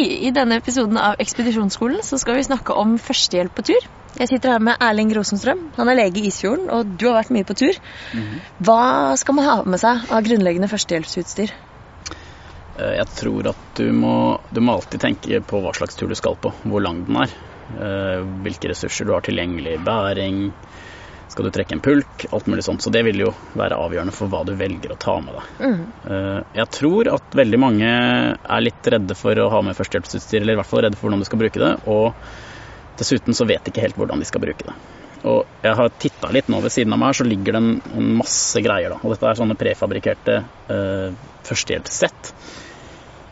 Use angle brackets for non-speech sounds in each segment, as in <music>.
Hei! I denne episoden av Ekspedisjonsskolen så skal vi snakke om førstehjelp på tur. Jeg sitter her med Erling Rosenstrøm. Han er lege i Isfjorden, og du har vært mye på tur. Hva skal man ha med seg av grunnleggende førstehjelpsutstyr? Eh, Jeg tror at du må, du må alltid tenke på hva slags tur du skal på, hvor lang den er. eh, Hvilke ressurser du har tilgjengelig, bæring, skal du trekke en pulk, alt mulig sånt. Så det vil jo være avgjørende for hva du velger å ta med deg. Mm. Jeg tror at veldig mange er litt redde for å ha med førstehjelpsutstyr, eller i hvert fall redde for hvordan du skal bruke det, og dessuten så vet de ikke helt hvordan de skal bruke det. Og jeg har titta litt nå ved siden av meg, så ligger det en, en masse greier. da. Og dette er sånne prefabrikerte eh, førstehjelpssett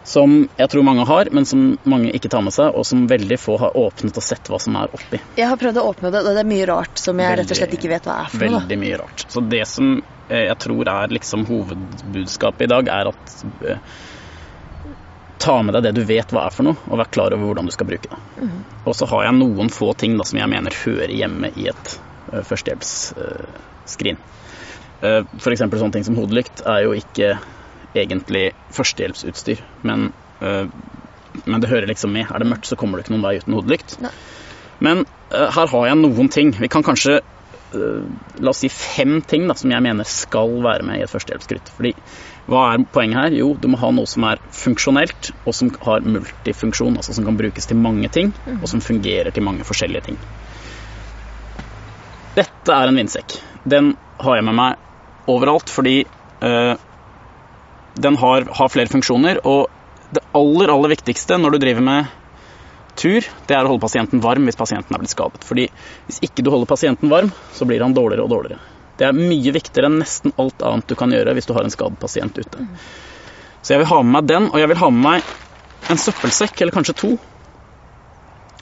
som jeg tror mange har, men som mange ikke tar med seg, og som veldig få har åpnet og sett hva som er oppi. Jeg har prøvd å åpne det, og det er mye rart som jeg rett og slett ikke vet hva er for noe. Veldig mye rart. Så det som eh, jeg tror er liksom hovedbudskapet i dag, er at eh, ta med deg det du vet hva er for noe, og vær klar over hvordan du skal bruke det. Mm. Og så har jeg noen få ting da, som jeg mener hører hjemme i et uh, førstehjelpsskrin. Uh, F.eks. sånne ting som hodelykt er jo ikke egentlig førstehjelpsutstyr, men, eh, men det hører liksom med. Er det mørkt, så kommer du ikke noen vei uten hodelykt. Nei. Men eh, her har jeg noen ting. Vi kan kanskje eh, la oss si fem ting da, som jeg mener skal være med i et førstehjelpsskritt. Fordi hva er poenget her? Jo, du må ha noe som er funksjonelt, og som har multifunksjon, altså som kan brukes til mange ting, og som fungerer til mange forskjellige ting. Dette er en vindsekk. Den har jeg med meg overalt fordi eh, den har, har flere funksjoner, og det aller, aller viktigste når du driver med tur, det er å holde pasienten varm hvis pasienten er blitt skadet. Fordi hvis ikke du holder pasienten varm, så blir han dårligere og dårligere. Det er mye viktigere enn nesten alt annet du kan gjøre hvis du har en skadet pasient ute. Så jeg vil ha med meg den, og jeg vil ha med meg en søppelsekk, eller kanskje to.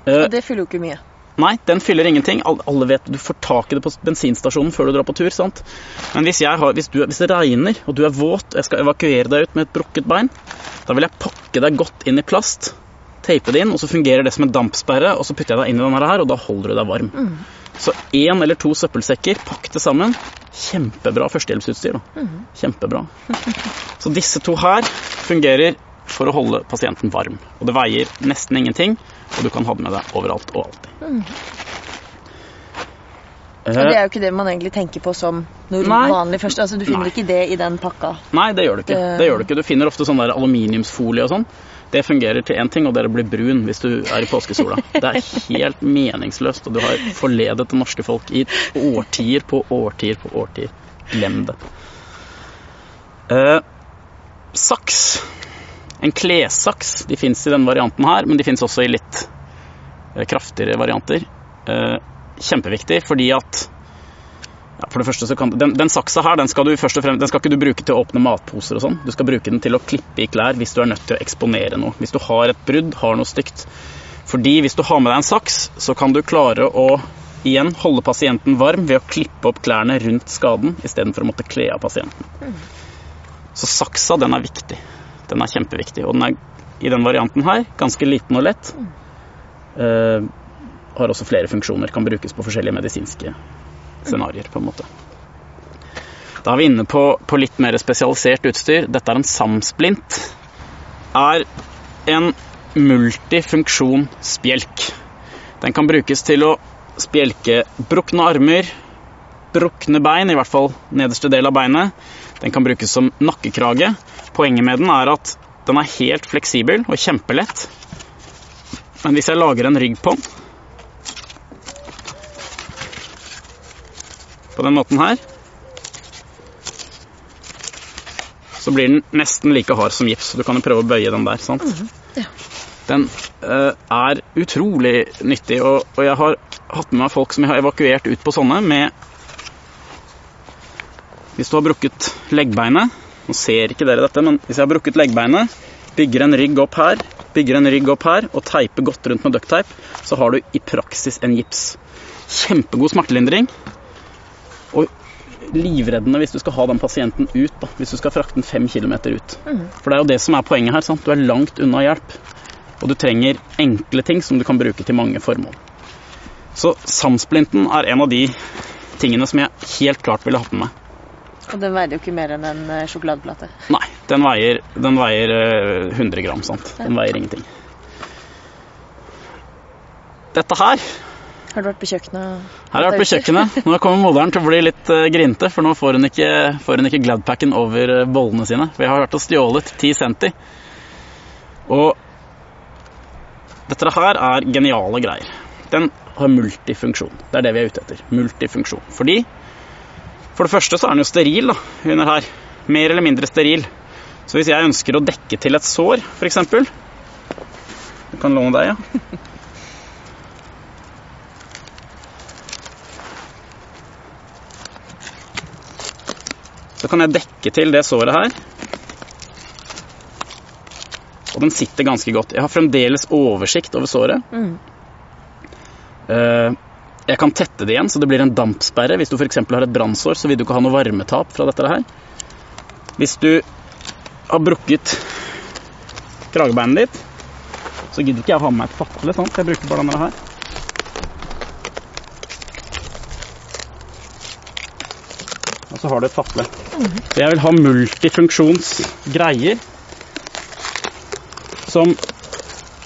Eh, Og det fyller jo ikke mye. Nei, den fyller ingenting. Alle- vet du får tak i det på bensinstasjonen før du drar på tur. sant? Men hvis, jeg har, hvis, du, hvis det regner, og du er våt, og jeg skal evakuere deg ut med et brukket bein, da vil jeg pakke deg godt inn i plast, teipe det inn, og så fungerer det som en dampsperre, og så putter jeg deg inn i denne her, og da holder du deg varm. Så én eller to søppelsekker, pakk det sammen. Kjempebra førstehjelpsutstyr. da. Kjempebra. Så disse to her fungerer for å holde pasienten varm. Og det veier nesten ingenting, og du kan ha det med deg overalt og alltid. Og Eh, det er jo ikke det man egentlig tenker på som noe Nei. vanlig først. Altså, du finner Nei. ikke det i den pakka. Nei, det gjør du ikke. Det- Det gjør du ikke. Du finner ofte sånn der aluminiumsfolie og sånn. Det fungerer til én ting, og det er å bli brun hvis du er i påskesola. <laughs> Det er helt meningsløst, og du har forledet det norske folk i årtier på årtier på årtier. Glem det. Eh, saks. En klessaks. De fins i denne varianten her, men de fins også i litt eh, kraftigere varianter. Eh, kjempeviktig fordi at ja, for det første så kan den, den saksa her, den skal, du først og fremst, den skal ikke du bruke til å åpne matposer og sånn. Du skal bruke den til å klippe i klær hvis du er nødt til å eksponere noe. Hvis du har et brudd, har noe stygt. Fordi hvis du har med deg en saks, så kan du klare å igjen holde pasienten varm ved å klippe opp klærne rundt skaden istedenfor å måtte kle av pasienten. Så saksa, den er viktig. Den er kjempeviktig. Og den er i den varianten her ganske liten og lett. Uh, har også flere funksjoner, kan brukes på forskjellige medisinske scenarioer, på en måte. Da er vi inne på, på litt mer spesialisert utstyr. Dette er en samsplint. Er en multifunksjon spjelk. Den kan brukes til å spjelke brukne armer, brukne bein, i hvert fall nederste del av beinet. Den kan brukes som nakkekrage. Poenget med den er at den er helt fleksibel og kjempelett. Men hvis jeg lager en rygg på den på den måten her, så blir den nesten like hard som gips. Du kan jo prøve å bøye den der. sant? ja. Den eh, er utrolig nyttig, og, og jeg har hatt med meg folk som jeg har evakuert ut på sånne med Hvis du har brukket leggbeinet Nå ser ikke dere dette, men hvis jeg har brukket leggbeinet, bygger en rygg opp her, bygger en rygg opp her og teiper godt rundt med ducktape, så har du i praksis en gips. Kjempegod smertelindring. Og livreddende hvis du skal ha den pasienten ut. da, Hvis du skal frakte den fem kilometer ut. For det er jo det som er poenget her. sant? Du er langt unna hjelp. Og du trenger enkle ting som du kan bruke til mange formål. Så samsplinten er en av de tingene som jeg helt klart ville hatt med meg. Og den veide jo ikke mer enn en eh, sjokoladeplate. Nei, den veier, den veier eh, 100 gram, sant. Den veier ingenting. dette her Har du vært på kjøkkenet? Her har jeg vært på kjøkkenet. Nå kommer moderen til å bli litt uh, grinte, for nå får hun ikke, får hun ikke Gladpacken over bollene sine. For jeg har vært og stjålet 10 centi. Og dette her er geniale greier. Den har multifunksjon. Det er det vi er ute etter. Multifunksjon. Fordi For det første så er den jo steril da, under her. Mer eller mindre steril. Så hvis jeg ønsker å dekke til et sår, f.eks. Du kan låne deg, ja. Så kan jeg dekke til det såret her. Og den sitter ganske godt. Jeg har fremdeles oversikt over såret. Mm. Jeg kan tette det igjen, så det blir en dampsperre. Hvis du f.eks. har et brannsår, så vil du ikke ha noe varmetap fra dette her. Hvis du har brukket kragebeinet ditt, så gidder ikke jeg å ha med meg et fatle, sant? Jeg bruker bare denne her. Og så har du et fatle. Jeg vil ha multifunksjonsgreier som,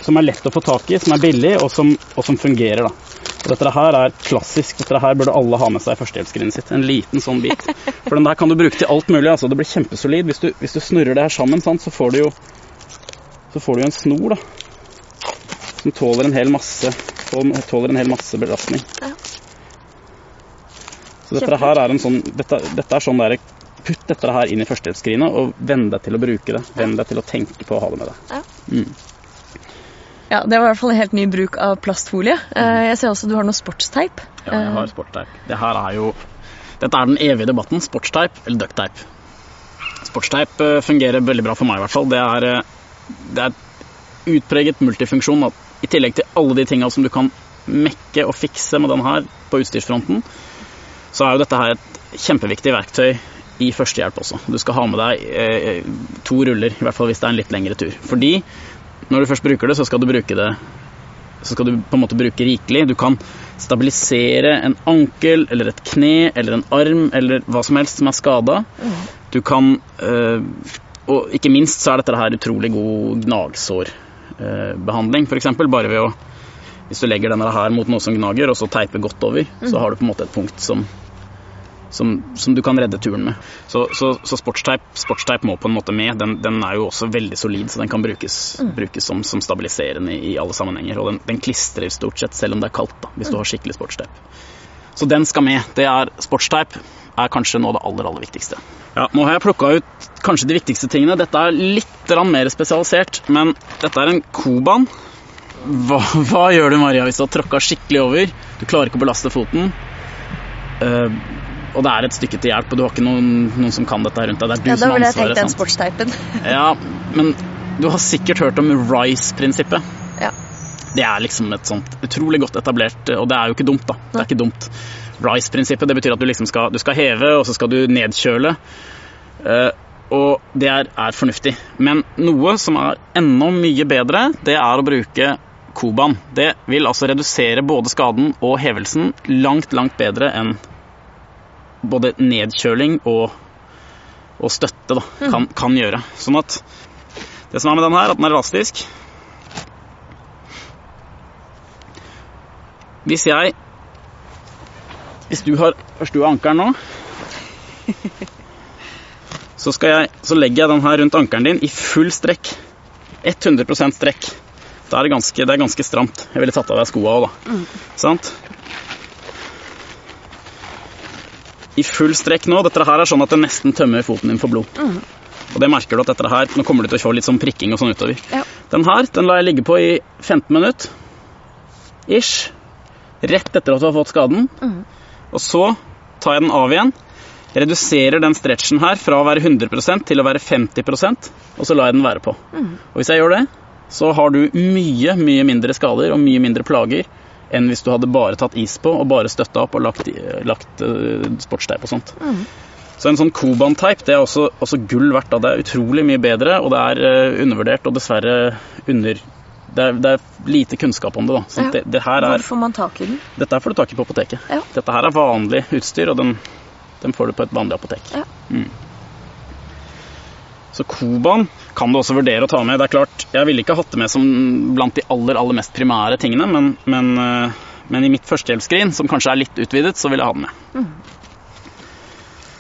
som er lett å få tak i, som er billig, og som, og som fungerer. da. Dette her er klassisk. Dette her burde alle ha med seg i førstehjelpsgrinet sitt. En liten sånn bit. For den der kan du bruke til alt mulig. altså. Det blir kjempesolid. Hvis du, hvis du snurrer det her sammen, sant, så får du jo så får du en snor da, som tåler en hel masse tåler en hel masse belastning. Ja. Så dette her er en sånn Dette, dette er sånn der Putt dette her inn i førstehjelpsskrinet og venn deg til å bruke det. Venn deg til å tenke på å ha det med deg. Ja. Mm. Ja, Det var i hvert fall en helt ny bruk av plastfolie. Eh, Jeg ser også du har noe sportsteip. Ja, jeg har sportsteip. Det her er jo Dette er den evige debatten. Sportsteip eller duckteip. Sportsteip eh, fungerer veldig bra for meg, i hvert fall. Det er, eh, det er utpreget multifunksjon. I tillegg til alle de tinga som du kan mekke og fikse med den her på utstyrsfronten, så er jo dette her et kjempeviktig verktøy i førstehjelp også. Du skal ha med deg eh, to ruller, i hvert fall hvis det er en litt lengre tur. Fordi når du først bruker det, så skal du bruke det så skal du på en måte bruke rikelig. Du kan stabilisere en ankel eller et kne eller en arm eller hva som helst som er skada. Du kan øh, Og ikke minst så er dette her utrolig god gnagsårbehandling, f.eks. Bare ved å Hvis du legger denne her mot noe som gnager, og så teiper godt over, så har du på en måte et punkt som som, som, du kan redde turen med. Så, så, så sportsteip, sportsteip, må på en måte med. Den, den, er jo også veldig solid, så den kan brukes, mm. brukes som, som, stabiliserende i, i, alle sammenhenger. Og den, den, klistrer stort sett, selv om det er kaldt, da, hvis mm. du har skikkelig sportsteip. Så den skal med. Det er Sportsteip er kanskje noe av det aller, aller viktigste. Ja, nå har jeg plukka ut kanskje de viktigste tingene. Dette er litt mer spesialisert, men dette er en koban. Hva, hva gjør du, Maria, hvis du har tråkka skikkelig over? Du klarer ikke å belaste foten. Uh, og det er et stykke til hjelp, og du har ikke noen, noen som kan dette rundt deg. Det er du ja, som har ansvaret. Da ville jeg tenkt den <laughs> ja, men du har sikkert hørt om RISE-prinsippet. Ja. Det er liksom et sånt utrolig godt etablert Og det er jo ikke dumt, da. Det er ikke dumt. RISE-prinsippet det betyr at du liksom skal, du skal heve, og så skal du nedkjøle. Uh, og det er, er, fornuftig. Men noe som er enda mye bedre, det er å bruke Koban. Det vil altså redusere både skaden og hevelsen langt, langt bedre enn både nedkjøling og, og støtte da, kan, kan, gjøre. Sånn at det som er med den her, at den er elastisk Hvis jeg Hvis du har, har ankelen nå <laughs> så, jeg, så, legger jeg den her rundt ankelen din i full strekk. 100 strekk. Da er det, ganske, det er ganske stramt. Jeg ville tatt av deg skoa òg, da. Mm. Sant? I full strekk nå. Dette her er sånn at det nesten tømmer foten din for blod. Mm. Og det merker du at dette her Nå kommer du til å få litt sånn prikking og sånn utover. Ja. Den her den lar jeg ligge på i 15 minutter. Ish. Rett etter at du har fått skaden. Mm. Og så tar jeg den av igjen. Reduserer den stretchen her fra å være 100% til å være 50% og så lar jeg den være på. Mm. Og hvis jeg gjør det, så har du mye, mye mindre skader og mye mindre plager enn hvis du hadde bare tatt is på og bare støtta opp og lagt, lagt uh, sportsteip og sånt. Mm. Så en sånn Koban-teip det er også, også, gull verdt. Da. Det er utrolig mye bedre, og det er uh, undervurdert og dessverre under det er, det er, lite kunnskap om det. da. Ja. Det, det er, Hvor får man tak i den? Dette får du tak i på apoteket. Ja. Dette her er vanlig utstyr, og den, den, får du på et vanlig apotek. Ja. Mm. Så Koban kan du også vurdere å ta med. Det er klart, Jeg ville ikke hatt det med som blant de aller aller mest primære tingene, men, men, eh, men i mitt førstehjelpsskrin, som kanskje er litt utvidet, så vil jeg ha den med.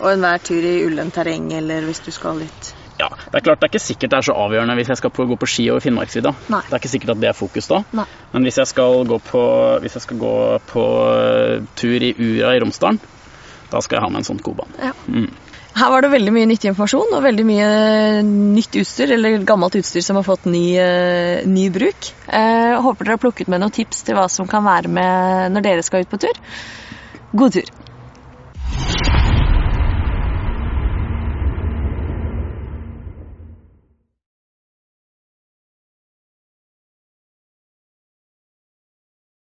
Og enhver tur i ullent terreng, eller hvis du skal litt Ja, Det er klart det er ikke sikkert det er så avgjørende hvis jeg skal på, gå på ski over Finnmarksvidda. Det er ikke sikkert at det er fokus da. Nei. Men hvis jeg skal gå på, hvis jeg skal gå på eh, tur i Ura i Romsdalen, da skal jeg ha med en sånn koban. Ja. Mm. Her var det veldig mye nyttig informasjon og veldig mye nytt utstyr, eller gammelt utstyr som har fått ny, eh, ny bruk. Jeg håper dere har plukket med noen tips til hva som kan være med når dere skal ut på tur. God tur!